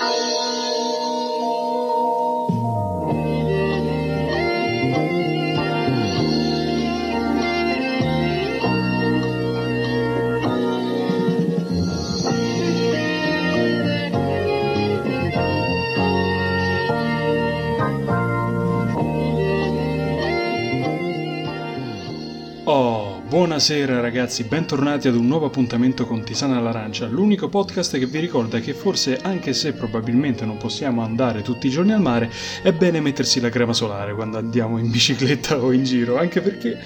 Música Buonasera ragazzi, bentornati ad un nuovo appuntamento con Tisana all'Arancia, l'unico podcast che vi ricorda che forse anche se probabilmente non possiamo andare tutti i giorni al mare, è bene mettersi la crema solare quando andiamo in bicicletta o in giro, anche perché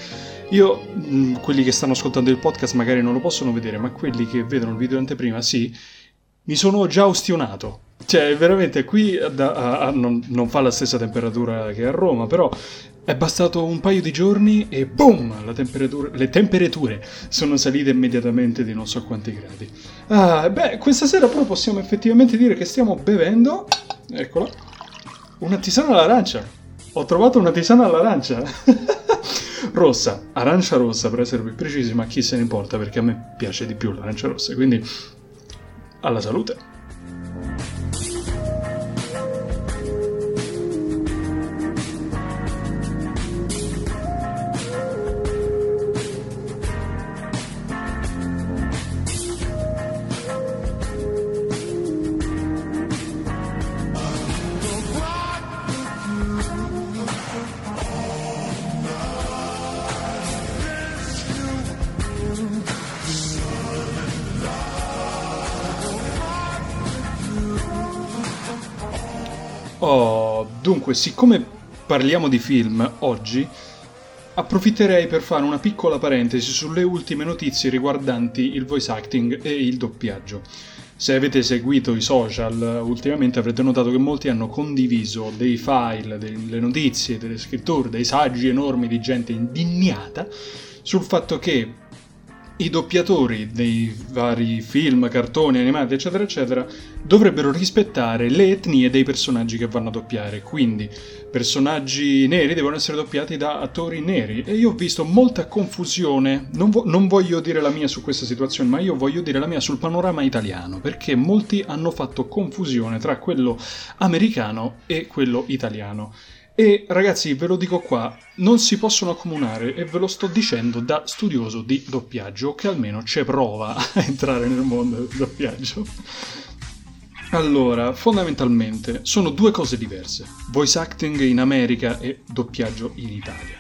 io, mm, quelli che stanno ascoltando il podcast magari non lo possono vedere, ma quelli che vedono il video anteprima sì, mi sono già ustionato. Cioè, veramente qui da, a, a, non, non, fa la stessa temperatura che a Roma, però è bastato un paio di giorni e boom! le temperature sono salite immediatamente di non so quanti gradi. Ah, beh, questa sera però possiamo effettivamente dire che stiamo bevendo. Eccola. Una tisana all'arancia. Ho trovato una tisana all'arancia. rossa, arancia rossa per essere più precisi, ma chi se ne importa perché a me piace di più l'arancia rossa, quindi alla salute. Dunque, siccome parliamo di film oggi, approfitterei per fare una piccola parentesi sulle ultime notizie riguardanti il voice acting e il doppiaggio. Se avete seguito i social ultimamente avrete notato che molti hanno condiviso dei file, delle notizie, delle scritture, dei saggi enormi di gente indignata sul fatto che i doppiatori dei vari film, cartoni, animati, eccetera, eccetera, dovrebbero rispettare le etnie dei personaggi che vanno a doppiare. Quindi, personaggi neri devono essere doppiati da attori neri. E io ho visto molta confusione. Non, vo- non voglio dire la mia su questa situazione, ma io voglio dire la mia sul panorama italiano. Perché molti hanno fatto confusione tra quello americano e quello italiano. E ragazzi, ve lo dico qua, non si possono accomunare e ve lo sto dicendo da studioso di doppiaggio che almeno c'è prova a entrare nel mondo del doppiaggio. Allora, fondamentalmente sono due cose diverse, voice acting in America e doppiaggio in Italia.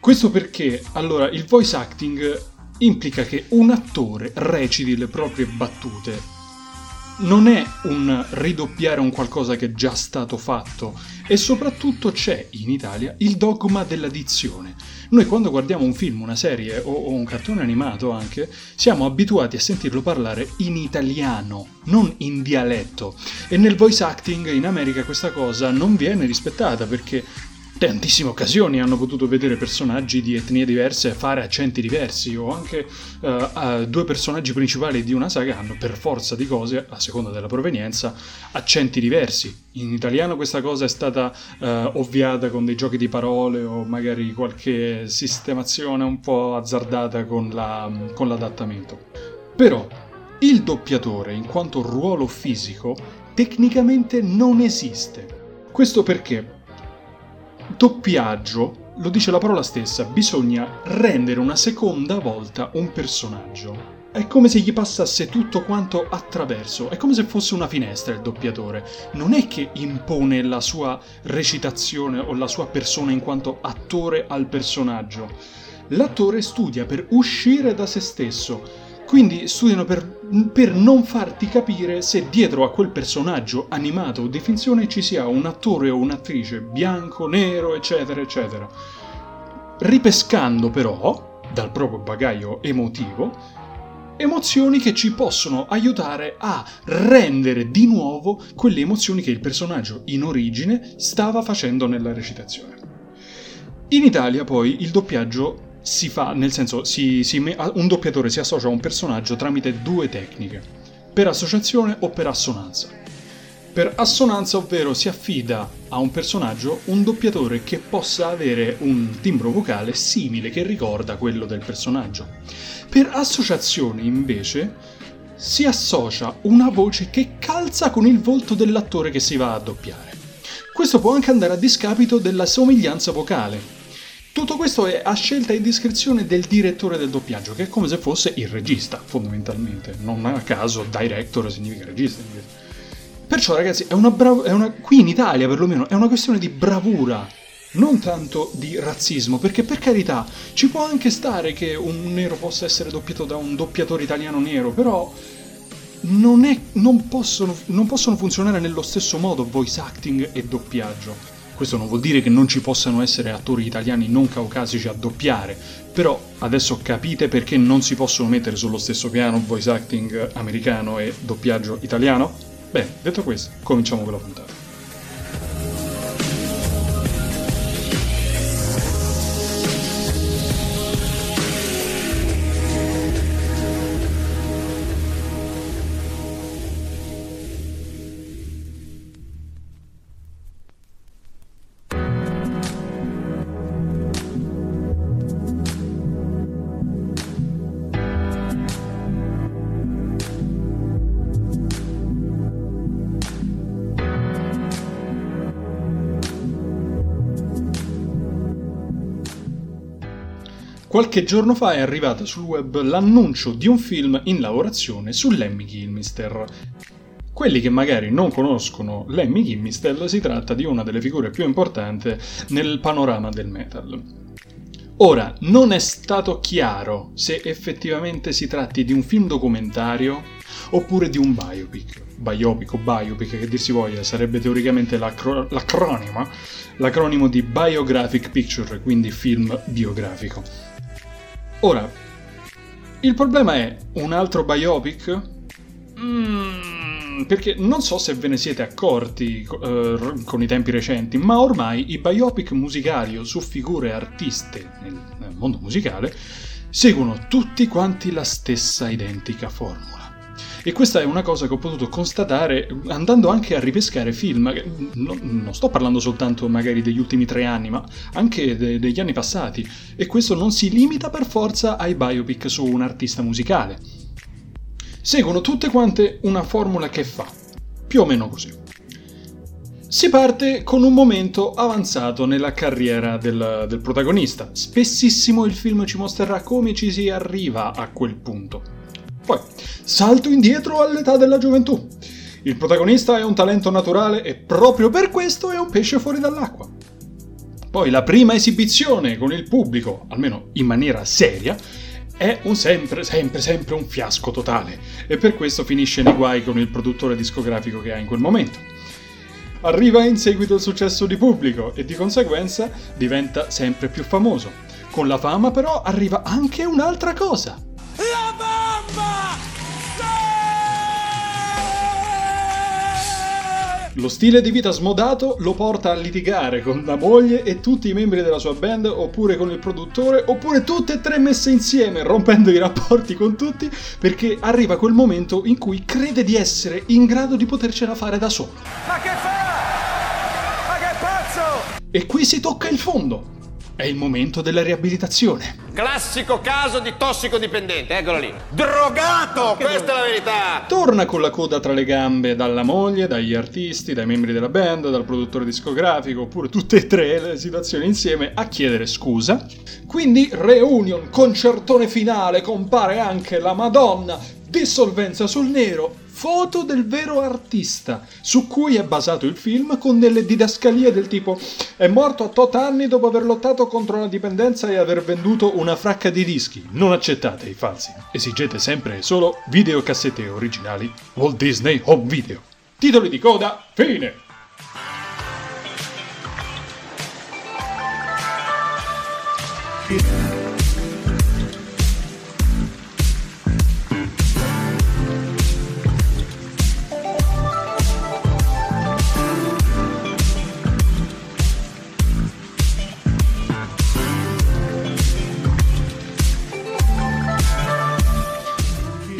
Questo perché, allora, il voice acting implica che un attore reciti le proprie battute non è un ridoppiare un qualcosa che è già stato fatto e soprattutto c'è in Italia il dogma della dizione. Noi quando guardiamo un film, una serie o un cartone animato anche, siamo abituati a sentirlo parlare in italiano, non in dialetto. E nel voice acting in America questa cosa non viene rispettata perché tantissime occasioni hanno potuto vedere personaggi di etnie diverse fare accenti diversi o anche uh, uh, due personaggi principali di una saga hanno per forza di cose, a seconda della provenienza, accenti diversi. In italiano questa cosa è stata uh, ovviata con dei giochi di parole o magari qualche sistemazione un po' azzardata con, la, con l'adattamento. Però il doppiatore, in quanto ruolo fisico, tecnicamente non esiste. Questo perché doppiaggio, lo dice la parola stessa, bisogna rendere una seconda volta un personaggio. È come se gli passasse tutto quanto attraverso, è come se fosse una finestra il doppiatore. Non è che impone la sua recitazione o la sua persona in quanto attore al personaggio. L'attore studia per uscire da se stesso, quindi studiano per, per, non farti capire se dietro a quel personaggio animato o di finzione ci sia un attore o un'attrice bianco, nero, eccetera, eccetera. Ripescando però, dal proprio bagaglio emotivo, emozioni che ci possono aiutare a rendere di nuovo quelle emozioni che il personaggio in origine stava facendo nella recitazione. In Italia poi il doppiaggio si fa, nel senso, si, si, un doppiatore si associa a un personaggio tramite due tecniche, per associazione o per assonanza. Per assonanza, ovvero si affida a un personaggio un doppiatore che possa avere un timbro vocale simile, che ricorda quello del personaggio. Per associazione, invece, si associa una voce che calza con il volto dell'attore che si va a doppiare. Questo può anche andare a discapito della somiglianza vocale. Tutto questo è a scelta e discrezione del direttore del doppiaggio, che è come se fosse il regista, fondamentalmente. Non a caso director significa regista. Perciò, ragazzi, è una brav- è una... qui in Italia perlomeno è una questione di bravura, non tanto di razzismo, perché per carità ci può anche stare che un nero possa essere doppiato da un doppiatore italiano nero, però non, è, non, possono, non possono funzionare nello stesso modo voice acting e doppiaggio. Questo non vuol dire che non ci possano essere attori italiani non caucasici a doppiare, però adesso capite perché non si possono mettere sullo stesso piano voice acting americano e doppiaggio italiano? Bene, detto questo, cominciamo con la puntata. Qualche giorno fa è arrivata sul web l'annuncio di un film in lavorazione su Lemmy Kilmister. Quelli che magari non conoscono Lemmy Kilmister, si tratta di una delle figure più importanti nel panorama del metal. Ora, non è stato chiaro se effettivamente si tratti di un film documentario oppure di un biopic. Biopic o biopic che dir si voglia, sarebbe teoricamente l'acro- l'acronimo, l'acronimo di Biographic Picture, quindi film biografico. Ora, il problema è un altro biopic? Mm, perché non so se ve ne siete accorti uh, con i tempi recenti, ma ormai i biopic musicali o su figure artiste nel mondo musicale seguono tutti quanti la stessa identica formula. E questa è una cosa che ho potuto constatare andando anche a ripescare film, non, non sto parlando soltanto magari degli ultimi tre anni, ma anche de- degli anni passati. E questo non si limita per forza ai biopic su un artista musicale. Seguono tutte quante una formula che fa, più o meno così. Si parte con un momento avanzato nella carriera del, del, protagonista. Spessissimo il film ci mostrerà come ci si arriva a quel punto. Poi, salto indietro all'età della gioventù. Il protagonista è un talento naturale e proprio per questo è un pesce fuori dall'acqua. Poi la prima esibizione con il pubblico, almeno in maniera seria, è un sempre, sempre, sempre un fiasco totale e per questo finisce nei guai con il produttore discografico che ha in quel momento. Arriva in seguito il successo di pubblico e di conseguenza diventa sempre più famoso. Con la fama però arriva anche un'altra cosa. La Lo stile di vita smodato lo porta a litigare con la moglie e tutti i membri della sua band, oppure con il produttore, oppure tutte e tre messe insieme, rompendo i rapporti con tutti, perché arriva quel momento in cui crede di essere in grado di potercela fare da solo. Ma che fa? Ma che pazzo! E qui si tocca il fondo. È il momento della riabilitazione. Classico caso di tossicodipendente, eccolo lì. Drogato, questa è la verità. Torna con la coda tra le gambe dalla moglie, dagli artisti, dai membri della band, dal produttore discografico, oppure tutte e tre le situazioni insieme a chiedere scusa. Quindi reunion, concertone finale, compare anche la Madonna, dissolvenza sul nero, foto del vero artista, su cui è basato il film con delle didascalie del tipo è morto a tot anni dopo aver lottato contro la dipendenza e aver venduto una fracca di dischi. Non accettate i falsi, esigete sempre solo videocassette originali Walt Disney Home Video. Titoli di coda, fine!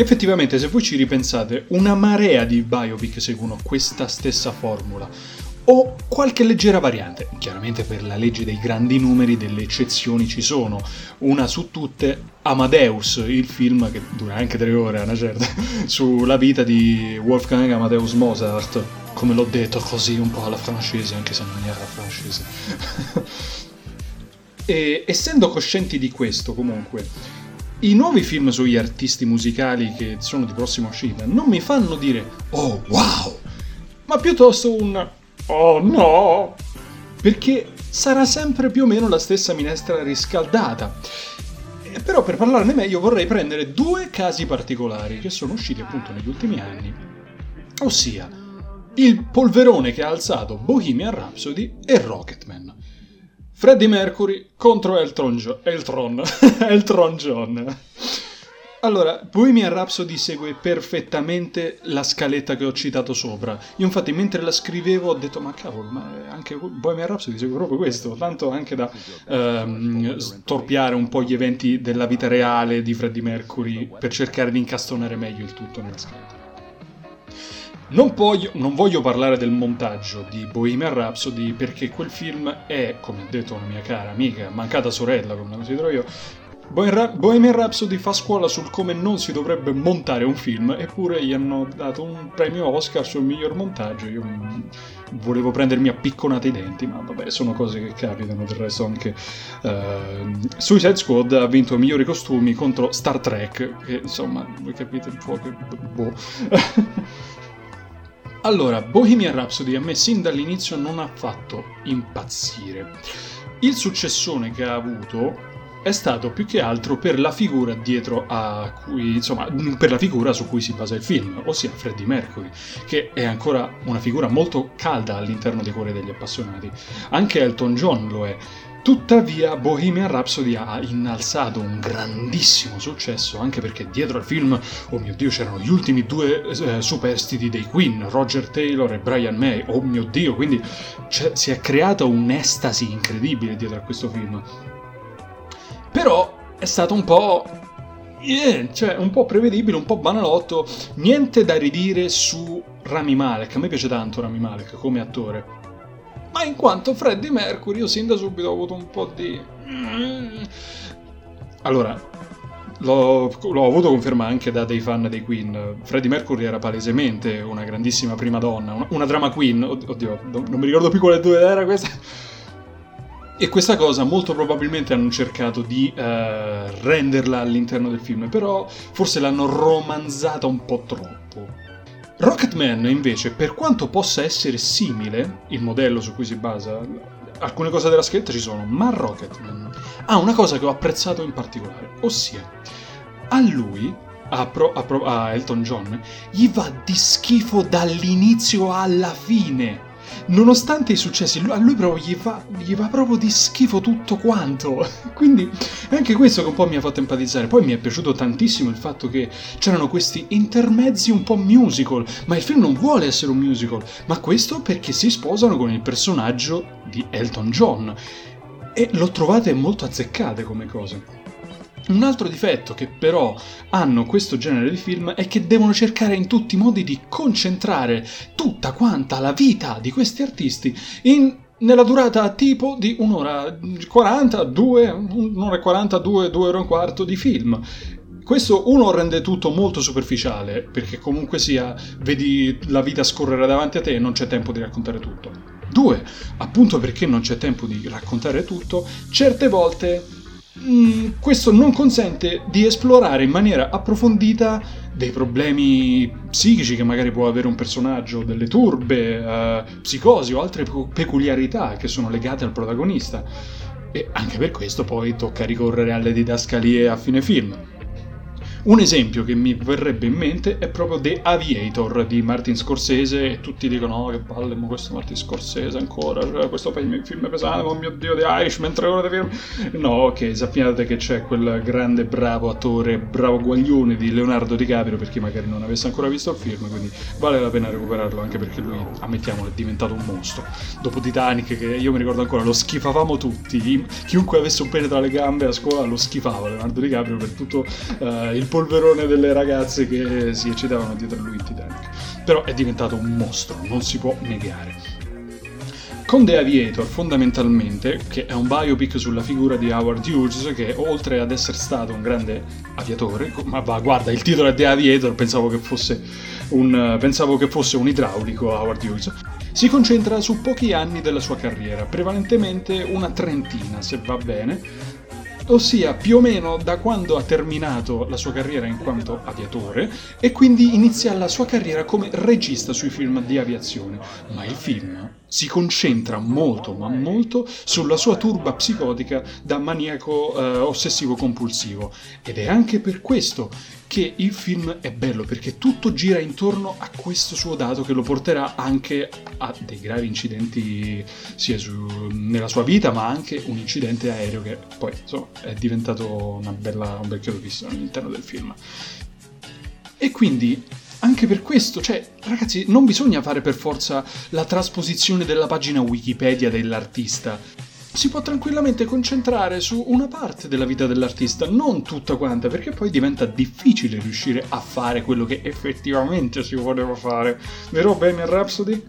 Effettivamente, se voi ci ripensate, una marea di biopic seguono questa stessa formula. o qualche leggera variante. Chiaramente per la legge dei grandi numeri delle eccezioni ci sono. Una su tutte, Amadeus, il film che dura anche tre ore, una certa, sulla vita di Wolfgang Amadeus Mozart. Come l'ho detto, così un po' alla francese, anche se non era francese. e essendo coscienti di questo, comunque, i nuovi film sugli artisti musicali che sono di prossima uscita non mi fanno dire oh wow, ma piuttosto un oh no, perché sarà sempre più o meno la stessa minestra riscaldata. E però per parlarne meglio vorrei prendere due casi particolari che sono usciti appunto negli ultimi anni, ossia il polverone che ha alzato Bohemian Rhapsody e Rocketman. Freddie Mercury contro Elton, jo- Eltron. Eltron John. Allora, Bohemian Rhapsody segue perfettamente la scaletta che ho citato sopra. Io infatti mentre la scrivevo ho detto ma cavolo, ma anche Bohemian Rhapsody segue proprio questo, tanto anche da ehm, storpiare un po' gli eventi della vita reale di Freddie Mercury per cercare di incastonare meglio il tutto nella scaletta. Non voglio, non voglio, parlare del montaggio di Bohemian Rhapsody perché quel film è, come ha detto una mia cara amica, mancata sorella, come la considero io, Bohemian Rhapsody fa scuola sul come non si dovrebbe montare un film, eppure gli hanno dato un premio Oscar sul miglior montaggio. Io volevo prendermi a picconate i denti, ma vabbè, sono cose che capitano. Del resto, anche uh, Suicide Squad ha vinto migliori costumi contro Star Trek, che insomma, voi capite un po' che. boh. allora, Bohemian Rhapsody a me sin dall'inizio non ha fatto impazzire. Il successone che ha avuto è stato più che altro per la figura dietro a cui, insomma, per la figura su cui si basa il film, ossia Freddie Mercury, che è ancora una figura molto calda all'interno dei cuori degli appassionati. Anche Elton John lo è. Tuttavia, Bohemian Rhapsody ha innalzato un grandissimo successo anche perché dietro al film, oh mio dio, c'erano gli ultimi due eh, superstiti dei Queen, Roger Taylor e Brian May. Oh mio dio, quindi si è creata un'estasi incredibile dietro a questo film. Però è stato un po'. Yeah, cioè un po' prevedibile, un po' banalotto, niente da ridire su Rami Malek. A me piace tanto Rami Malek come attore. Ma in quanto Freddie Mercury, io sin da subito ho avuto un po' di. Mm. Allora, L'ho, l'ho, avuto conferma anche da dei fan dei Queen. Freddie Mercury era palesemente una grandissima prima donna, una, una drama queen. Oddio, non, mi ricordo più quale due era questa. E questa cosa molto probabilmente hanno cercato di uh, renderla all'interno del film, però forse l'hanno romanzata un po' troppo. Rocketman invece, per quanto possa essere simile, il modello su cui si basa, alcune cose della scritta ci sono, ma Rocketman ha una cosa che ho apprezzato in particolare, ossia a lui, a, Pro, a, Pro, a Elton John, gli va di schifo dall'inizio alla fine nonostante i successi, a lui proprio gli va, gli va proprio di schifo tutto quanto. Quindi anche questo che un po' mi ha fatto empatizzare. Poi mi è piaciuto tantissimo il fatto che c'erano questi intermezzi un po' musical, ma il film non vuole essere un musical, ma questo perché si sposano con il personaggio di Elton John. E l'ho trovate molto azzeccate come cose. Un altro difetto che però hanno questo genere di film è che devono cercare in tutti i modi di concentrare tutta quanta la vita di questi artisti in, nella durata tipo di un'ora 40, due, un'ora e 40, due, due ore e un quarto di film. Questo uno rende tutto molto superficiale, perché comunque sia, vedi la vita scorrere davanti a te e non c'è tempo di raccontare tutto. Due, appunto perché non c'è tempo di raccontare tutto, certe volte Mm, questo non consente di esplorare in maniera approfondita dei problemi psichici che magari può avere un personaggio, delle turbe, uh, psicosi o altre peculiarità che sono legate al protagonista. E anche per questo poi tocca ricorrere alle didascalie a fine film. Un esempio che mi verrebbe in mente è proprio The Aviator di Martin Scorsese e tutti dicono oh che palle, ma questo Martin Scorsese ancora, cioè, questo film pesante, oh mio dio, The Irishman, tre ore di film. No, ok, sappiate che c'è quel grande bravo attore, bravo guaglione di Leonardo DiCaprio per chi magari non avesse ancora visto il film, quindi vale la pena recuperarlo anche perché lui, ammettiamolo, è diventato un mostro. Dopo Titanic, che io mi ricordo ancora, lo schifavamo tutti, chiunque avesse un pene tra le gambe a scuola lo schifava Leonardo DiCaprio per tutto uh, il polverone delle ragazze che si eccitavano dietro a lui in Titanic. Però è diventato un mostro, non si può negare. con The Aviator fondamentalmente, che è un biopic sulla figura di Howard Hughes, che oltre ad essere stato un grande aviatore, ma va, guarda, il titolo è The Aviator, pensavo che fosse un, pensavo che fosse un idraulico Howard Hughes, si concentra su pochi anni della sua carriera, prevalentemente una trentina se va bene, ossia più o meno da quando ha terminato la sua carriera in quanto aviatore e quindi inizia la sua carriera come regista sui film di aviazione. Ma il film si concentra molto, ma molto, sulla sua turba psicotica da maniaco eh, ossessivo compulsivo. Ed è anche per questo che il film è bello, perché tutto gira intorno a questo suo dato che lo porterà anche a dei gravi incidenti sia su, nella sua vita, ma anche un incidente aereo che poi insomma, è diventato bella, un bel chiodo visto all'interno del film. E quindi anche per questo, cioè, ragazzi, non bisogna fare per forza la trasposizione della pagina Wikipedia dell'artista. Si può tranquillamente concentrare su una parte della vita dell'artista, non tutta quanta, perché poi diventa difficile riuscire a fare quello che effettivamente si voleva fare. Vero Bohemian Rhapsody?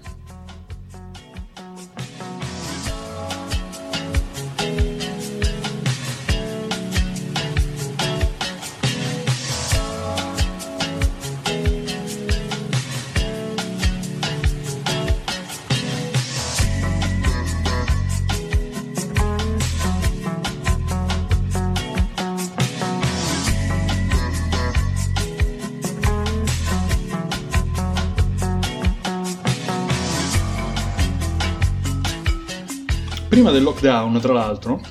Lockdown, tra l'altro,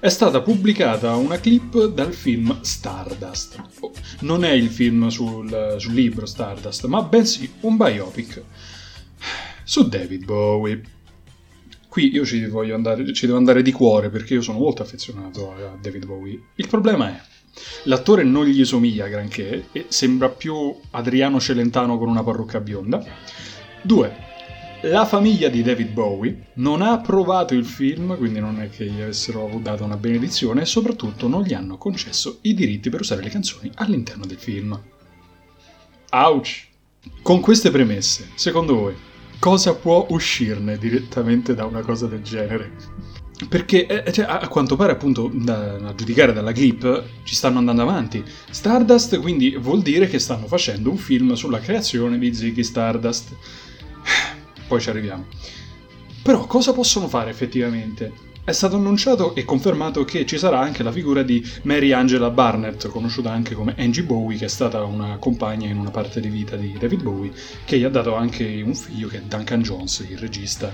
è stata pubblicata una clip dal film Stardust. Oh, non è il film sul, sul libro Stardust, ma bensì un biopic su David Bowie. Qui io ci, andare, ci devo andare di cuore perché io sono molto affezionato a David Bowie. Il problema è L'attore non gli somiglia granché e sembra più Adriano Celentano con una parrucca bionda. 2. La famiglia di David Bowie non ha approvato il film, quindi non è che gli avessero dato una benedizione, e soprattutto non gli hanno concesso i diritti per usare le canzoni all'interno del film. Ouch! Con queste premesse, secondo voi, cosa può uscirne direttamente da una cosa del genere? Perché eh, cioè, a quanto pare, appunto, da, a giudicare dalla clip, ci stanno andando avanti. Stardust quindi vuol dire che stanno facendo un film sulla creazione di Ziggy Stardust poi ci arriviamo. Però cosa possono fare effettivamente? È stato annunciato e confermato che ci sarà anche la figura di Mary Angela Barnett, conosciuta anche come Angie Bowie, che è stata una compagna in una parte di vita di David Bowie, che gli ha dato anche un figlio che è Duncan Jones, il regista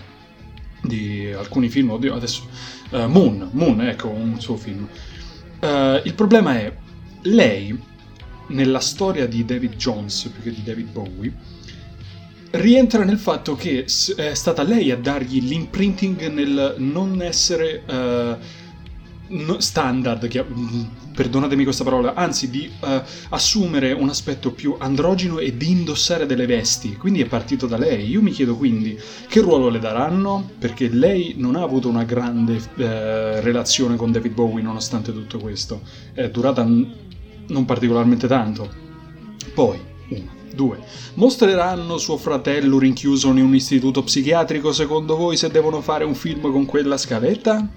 di alcuni film. Oddio, adesso. Uh, Moon, Moon, ecco un suo film. Uh, il problema è, lei, nella storia di David Jones, più che di David Bowie, rientra nel fatto che è stata lei a dargli l'imprinting nel non essere uh, standard, che, mm, perdonatemi questa parola, anzi di uh, assumere un aspetto più androgeno e di indossare delle vesti. Quindi è partito da lei. Io mi chiedo quindi che ruolo le daranno, perché lei non ha avuto una grande uh, relazione con David Bowie nonostante tutto questo. È durata n- non particolarmente tanto. Poi, una 2. Mostreranno suo fratello rinchiuso in un istituto psichiatrico secondo voi se devono fare un film con quella scaletta?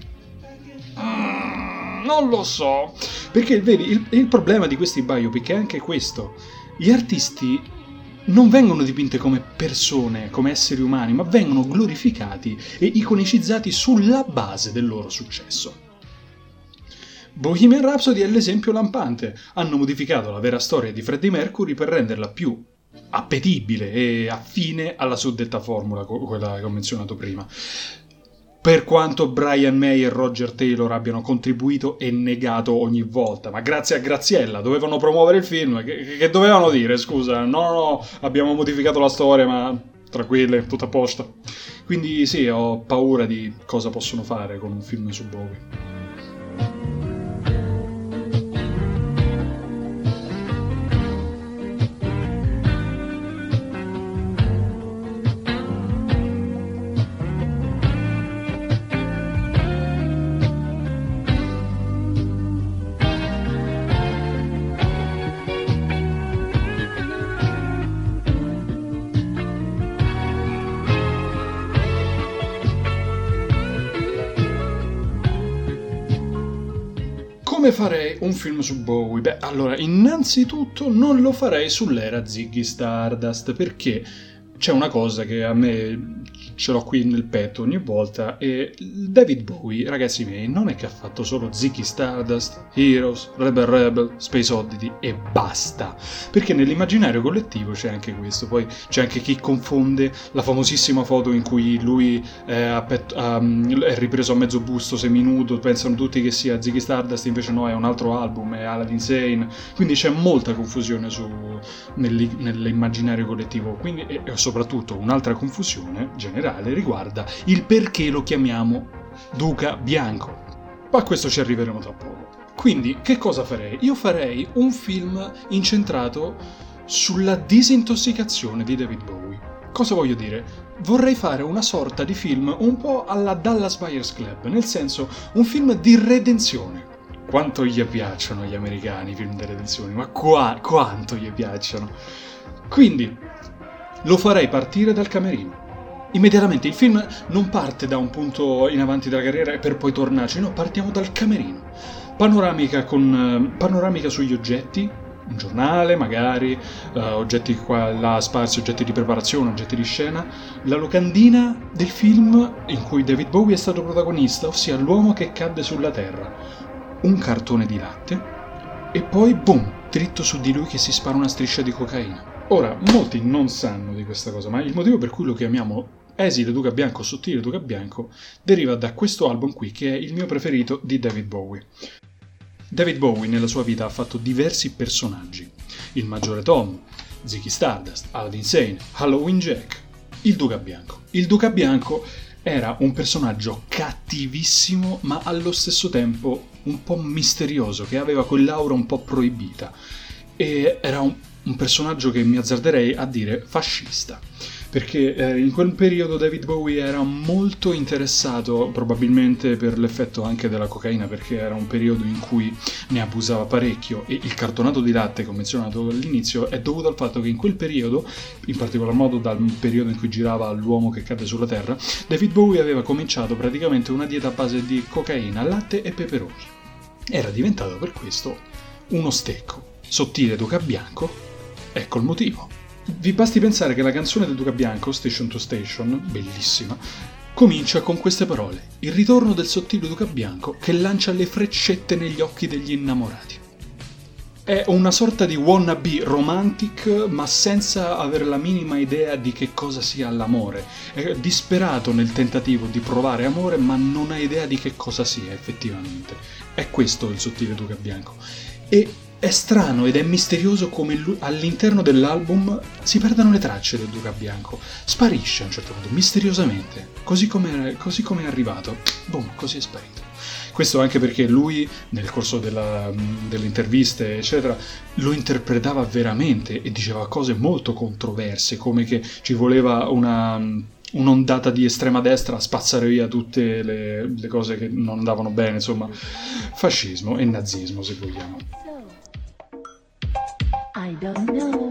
Mm, non lo so. Perché vedi, il, il problema di questi biopic è anche questo. Gli artisti non vengono dipinti come persone, come esseri umani, ma vengono glorificati e iconicizzati sulla base del loro successo. Bohemian Rhapsody è l'esempio lampante. Hanno modificato la vera storia di Freddie Mercury per renderla più appetibile e affine alla suddetta formula, quella che ho menzionato prima. Per quanto Brian May e Roger Taylor abbiano contribuito e negato ogni volta, ma grazie a Graziella dovevano promuovere il film, che, che dovevano dire, scusa, no, no, no, abbiamo modificato la storia, ma tranquille, tutto a posto. Quindi sì, ho paura di cosa possono fare con un film su Bowie. Come farei un film su Bowie? Beh, allora, innanzitutto non lo farei sull'era Ziggy Stardust, perché c'è una cosa che a me ce l'ho qui nel petto ogni volta e David Bowie, ragazzi miei, non è che ha fatto solo Ziggy Stardust, Heroes, Rebel Rebel, Space Oddity e basta, perché nell'immaginario collettivo c'è anche questo, poi c'è anche chi confonde la famosissima foto in cui lui è, pet- um, è ripreso a mezzo busto seminudo, pensano tutti che sia Ziggy Stardust, invece no, è un altro album, è Aladdin Sane, quindi c'è molta confusione su, nell'immaginario collettivo, quindi, e, e soprattutto un'altra confusione generale generale riguarda il perché lo chiamiamo Duca Bianco. Ma a questo ci arriveremo tra poco. Quindi, che cosa farei? Io farei un film incentrato sulla disintossicazione di David Bowie. Cosa voglio dire? Vorrei fare una sorta di film un po' alla Dallas Buyers Club, nel senso un film di redenzione. Quanto gli piacciono gli americani i film di redenzione, ma qua, quanto gli piacciono. Quindi, lo farei partire dal camerino immediatamente il film non parte da un punto in avanti della carriera per poi tornarci, no, partiamo dal camerino. Panoramica, con, uh, panoramica sugli oggetti, un giornale magari, uh, oggetti qua là sparsi, oggetti di preparazione, oggetti di scena, la locandina del film in cui David Bowie è stato protagonista, ossia l'uomo che cadde sulla terra, un cartone di latte e poi boom, dritto su di lui che si spara una striscia di cocaina. Ora, molti non sanno di questa cosa, ma il motivo per cui lo chiamiamo Esile Duca Bianco, Sottile Duca Bianco, deriva da questo album qui che è il mio preferito di David Bowie. David Bowie nella sua vita ha fatto diversi personaggi. Il Maggiore Tom, Ziggy Stardust, Aladdin Sane, Halloween Jack, il Duca Bianco. Il Duca Bianco era un personaggio cattivissimo ma allo stesso tempo un po' misterioso, che aveva quell'aura un po' proibita. E era un, un personaggio che mi azzarderei a dire fascista perché eh, in quel periodo David Bowie era molto interessato, probabilmente per l'effetto anche della cocaina, perché era un periodo in cui ne abusava parecchio e il cartonato di latte, come menzionato all'inizio, è dovuto al fatto che in quel periodo, in particolar modo dal periodo in cui girava l'uomo che cade sulla terra, David Bowie aveva cominciato praticamente una dieta a base di cocaina, latte e peperoni. Era diventato per questo uno stecco, sottile duca bianco, ecco il motivo. Vi basti pensare che la canzone del Duca Bianco, Station to Station, bellissima, comincia con queste parole: Il ritorno del sottile Duca Bianco che lancia le freccette negli occhi degli innamorati. È una sorta di wannabe romantic, ma senza avere la minima idea di che cosa sia l'amore. È disperato nel tentativo di provare amore, ma non ha idea di che cosa sia effettivamente. È questo il sottile Duca Bianco. E è strano ed è misterioso come all'interno dell'album si perdano le tracce del Duca Bianco. Sparisce a un certo punto, misteriosamente, così come, così come è arrivato. Boom, così è sparito. Questo anche perché lui, nel corso della, delle interviste, eccetera, lo interpretava veramente e diceva cose molto controverse, come che ci voleva una, un'ondata di estrema destra a spazzare via tutte le, le cose che non andavano bene, insomma, fascismo e nazismo, se vogliamo. Don't know.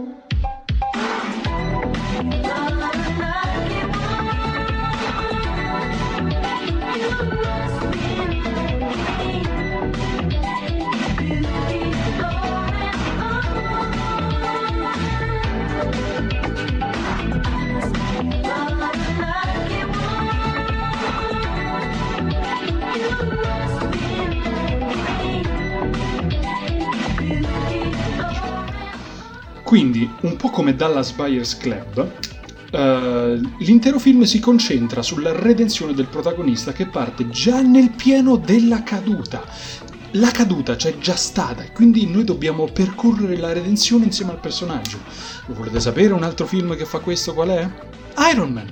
Quindi, un po' come Dallas Buyers Club, uh, l'intero film si concentra sulla redenzione del protagonista che parte già nel pieno della caduta. La caduta c'è già stata, quindi noi dobbiamo percorrere la redenzione insieme al personaggio. Lo volete sapere un altro film che fa questo qual è? Iron Man.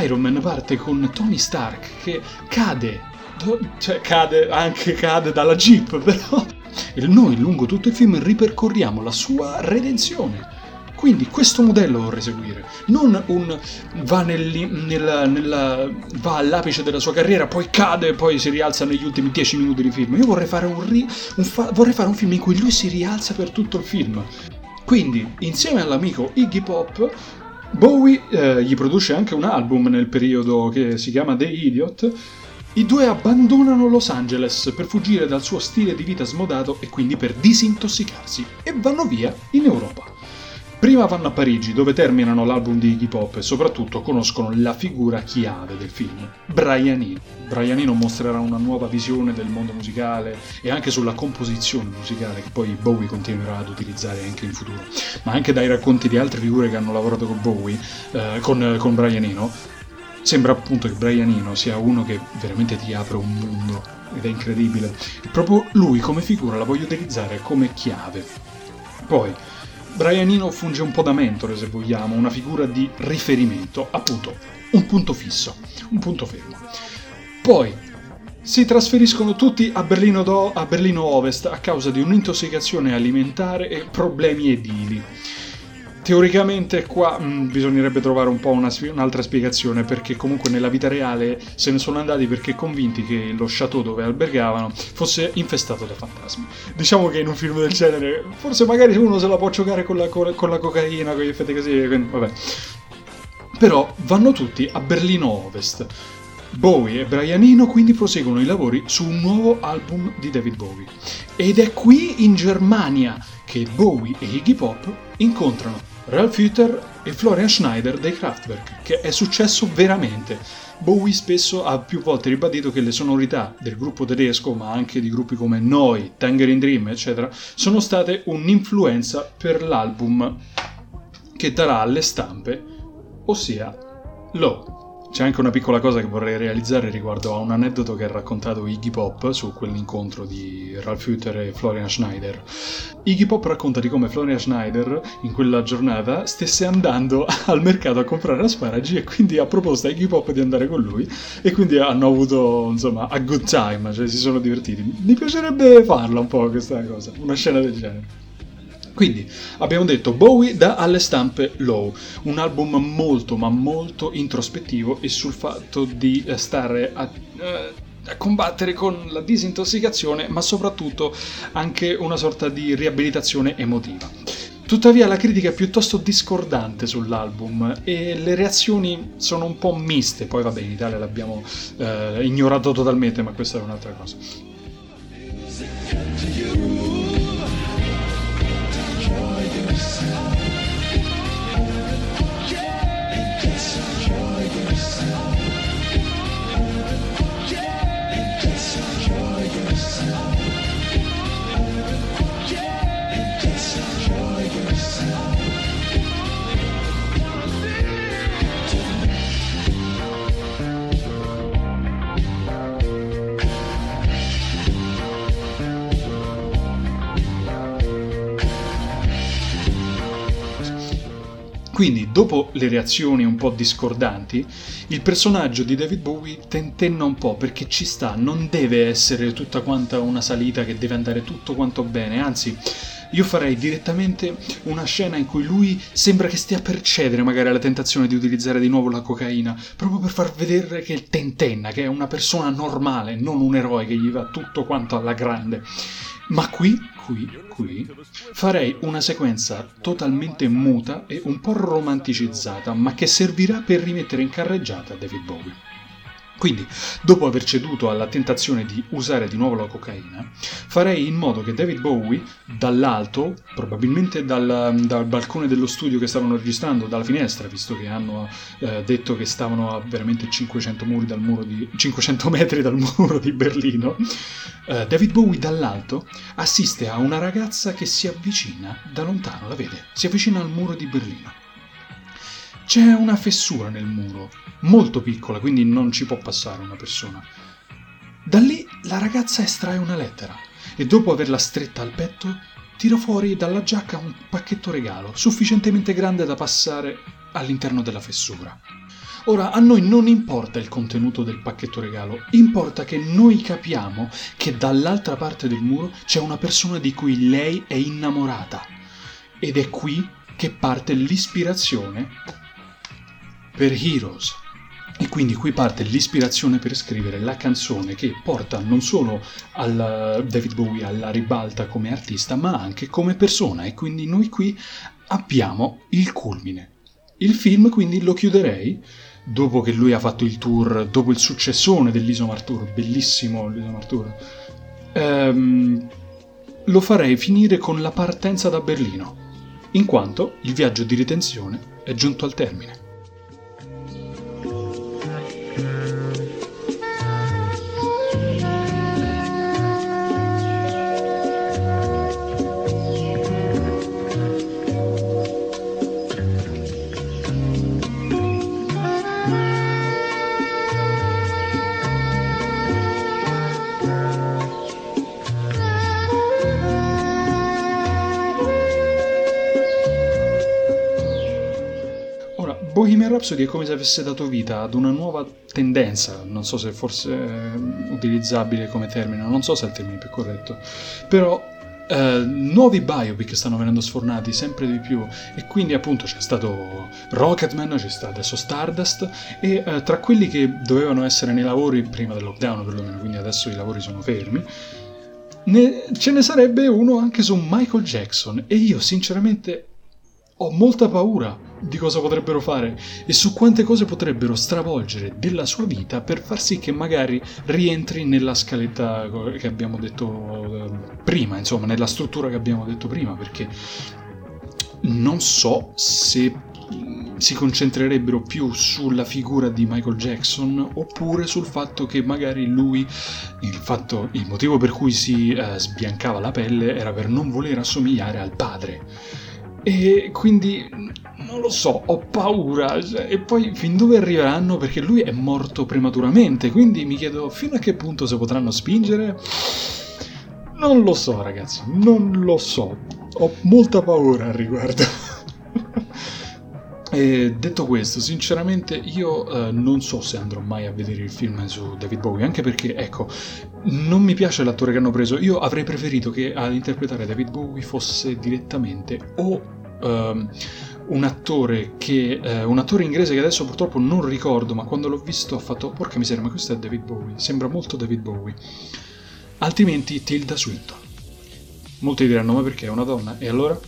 Iron Man parte con Tony Stark che cade, cioè cade, anche cade dalla jeep, però e noi lungo tutto il film ripercorriamo la sua redenzione. Quindi questo modello vorrei seguire, non un va, nel, nel, nel, va all'apice della sua carriera, poi cade e poi si rialza negli ultimi dieci minuti di film. Io vorrei fare un, ri, un fa, vorrei fare un film in cui lui si rialza per tutto il film. Quindi, insieme all'amico Iggy Pop, Bowie eh, gli produce anche un album nel periodo che si chiama The Idiot, I due abbandonano Los Angeles per fuggire dal suo stile di vita smodato e quindi per disintossicarsi e vanno via in Europa. Prima vanno a Parigi, dove terminano l'album di Iggy Pop e soprattutto conoscono la figura chiave del film, Brian Eno. Brian Eno mostrerà una nuova visione del mondo musicale e anche sulla composizione musicale che poi Bowie continuerà ad utilizzare anche in futuro. Ma anche dai racconti di altre figure che hanno lavorato con Bowie, eh, con, con Brian Eno, sembra appunto che Brian Eno sia uno che veramente ti apre un mondo ed è incredibile. E proprio lui come figura la voglio utilizzare come chiave. Poi, Brian Eno funge un po' da mentore, se vogliamo, una figura di riferimento, appunto, un punto fisso, un punto fermo. Poi si trasferiscono tutti a Berlino, do, a Berlino Ovest a causa di un'intossicazione alimentare e problemi edili. Teoricamente qua mh, mm, bisognerebbe trovare un po' una, un'altra spiegazione perché comunque nella vita reale se ne sono andati perché convinti che lo chateau dove albergavano fosse infestato da fantasmi. Diciamo che in un film del genere forse magari uno se la può giocare con la, con la cocaina, con gli effetti così, quindi vabbè. Però vanno tutti a Berlino Ovest. Bowie e Brian Eno quindi proseguono i lavori su un nuovo album di David Bowie. Ed è qui in Germania che Bowie e Iggy Pop incontrano Ralph Hütter e Florian Schneider dei Kraftwerk, che è successo veramente. Bowie spesso ha più volte ribadito che le sonorità del gruppo tedesco, ma anche di gruppi come Noi, Tangerine Dream, eccetera, sono state un'influenza per l'album che darà alle stampe, ossia Low. C'è anche una piccola cosa che vorrei realizzare riguardo a un aneddoto che ha raccontato Iggy Pop su quell'incontro di Ralph Hütter e Florian Schneider. Iggy Pop racconta di come Florian Schneider in quella giornata stesse andando al mercato a comprare asparagi e quindi ha proposto a Iggy Pop di andare con lui e quindi hanno avuto insomma a good time, cioè si sono divertiti. Mi piacerebbe farla un po' questa cosa, una scena del genere. Quindi abbiamo detto Bowie dà alle stampe Low, un album molto ma molto introspettivo e sul fatto di eh, stare a, eh, a combattere con la disintossicazione, ma soprattutto anche una sorta di riabilitazione emotiva. Tuttavia la critica è piuttosto discordante sull'album e le reazioni sono un po' miste, poi vabbè in Italia l'abbiamo eh, ignorato totalmente, ma questa è un'altra cosa. Quindi, dopo le reazioni un po' discordanti, il personaggio di David Bowie tentenna un po' perché ci sta, non deve essere tutta quanta una salita che deve andare tutto quanto bene, anzi io farei direttamente una scena in cui lui sembra che stia per cedere magari alla tentazione di utilizzare di nuovo la cocaina, proprio per far vedere che tentenna, che è una persona normale, non un eroe che gli va tutto quanto alla grande. Ma qui, qui, qui, farei una sequenza totalmente muta e un po' romanticizzata, ma che servirà per rimettere in carreggiata David Bowie. Quindi, dopo aver ceduto alla tentazione di usare di nuovo la cocaina, farei in modo che David Bowie, dall'alto, probabilmente dal, dal balcone dello studio che stavano registrando, dalla finestra, visto che hanno eh, detto che stavano a veramente 500, di, 500 metri dal muro di Berlino, eh, David Bowie dall'alto assiste a una ragazza che si avvicina da lontano, la vede, si avvicina al muro di Berlino. C'è una fessura nel muro molto piccola, quindi non ci può passare una persona. Da lì la ragazza estrae una lettera e dopo averla stretta al petto tira fuori dalla giacca un pacchetto regalo sufficientemente grande da passare all'interno della fessura. Ora, a noi non importa il contenuto del pacchetto regalo, importa che noi capiamo che dall'altra parte del muro c'è una persona di cui lei è innamorata. Ed è qui che parte l'ispirazione per Heroes. E quindi qui parte l'ispirazione per scrivere la canzone che porta non solo al David Bowie alla ribalta come artista, ma anche come persona. E quindi noi qui abbiamo il culmine. Il film quindi lo chiuderei dopo che lui ha fatto il tour, dopo il successone dell'Isomar Tour, bellissimo l'Isomar Tour, ehm, lo farei finire con la partenza da Berlino, in quanto il viaggio di ritenzione è giunto al termine. Rhapsody è come se avesse dato vita ad una nuova tendenza, non so se forse è utilizzabile come termine, non so se è il termine più corretto, però Uh, nuovi biopic stanno venendo sfornati sempre di più e quindi appunto c'è stato Rocketman, c'è stato adesso Stardust e uh, tra quelli che dovevano essere nei lavori prima del lockdown perlomeno, quindi adesso i lavori sono fermi, ne, ce ne sarebbe uno anche su Michael Jackson e io sinceramente ho molta paura di cosa potrebbero fare e su quante cose potrebbero stravolgere della sua vita per far sì che magari rientri nella scaletta che abbiamo detto eh, prima, insomma, nella struttura che abbiamo detto prima, perché non so se si concentrerebbero più sulla figura di Michael Jackson oppure sul fatto che magari lui, il, fatto, il motivo per cui si eh, sbiancava la pelle era per non voler assomigliare al padre. E quindi non lo so, ho paura. Cioè, e poi fin dove arriveranno? Perché lui è morto prematuramente. Quindi mi chiedo fino a che punto si potranno spingere. Non lo so, ragazzi, non lo so. Ho molta paura al riguardo. E detto questo, sinceramente io eh, non so se andrò mai a vedere il film su David Bowie, anche perché, ecco, non mi piace l'attore che hanno preso. Io avrei preferito che ad interpretare David Bowie fosse direttamente o um, un attore che uh, un attore inglese che adesso purtroppo non ricordo, ma quando l'ho visto ho fatto porca miseria, ma questo è David Bowie, sembra molto David Bowie. Altrimenti Tilda Swinton. Molti diranno "Ma perché è una donna?" E allora?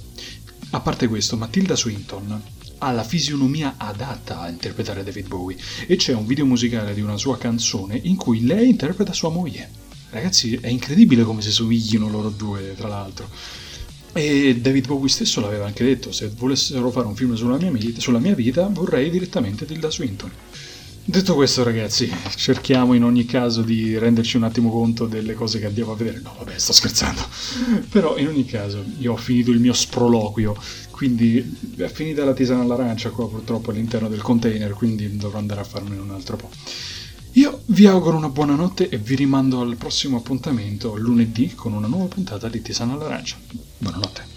A parte questo, Matilda Swinton ha la fisionomia adatta a interpretare David Bowie e c'è un video musicale di una sua canzone in cui lei interpreta sua moglie. Ragazzi, è incredibile come si somiglino loro due, tra l'altro. E David Bowie stesso l'aveva anche detto, se volessero fare un film sulla mia, vita, sulla mia vita vorrei direttamente Tilda Swinton. Detto questo, ragazzi, cerchiamo in ogni caso di renderci un attimo conto delle cose che andiamo a vedere. No, vabbè, sto scherzando. Però, in ogni caso, io ho finito il mio sproloquio, quindi è finita la tisana all'arancia qua purtroppo all'interno del container, quindi dovrò andare a farmene un altro po'. Io vi auguro una buona notte e vi rimando al prossimo appuntamento lunedì con una nuova puntata di Tisana all'arancia. Buonanotte.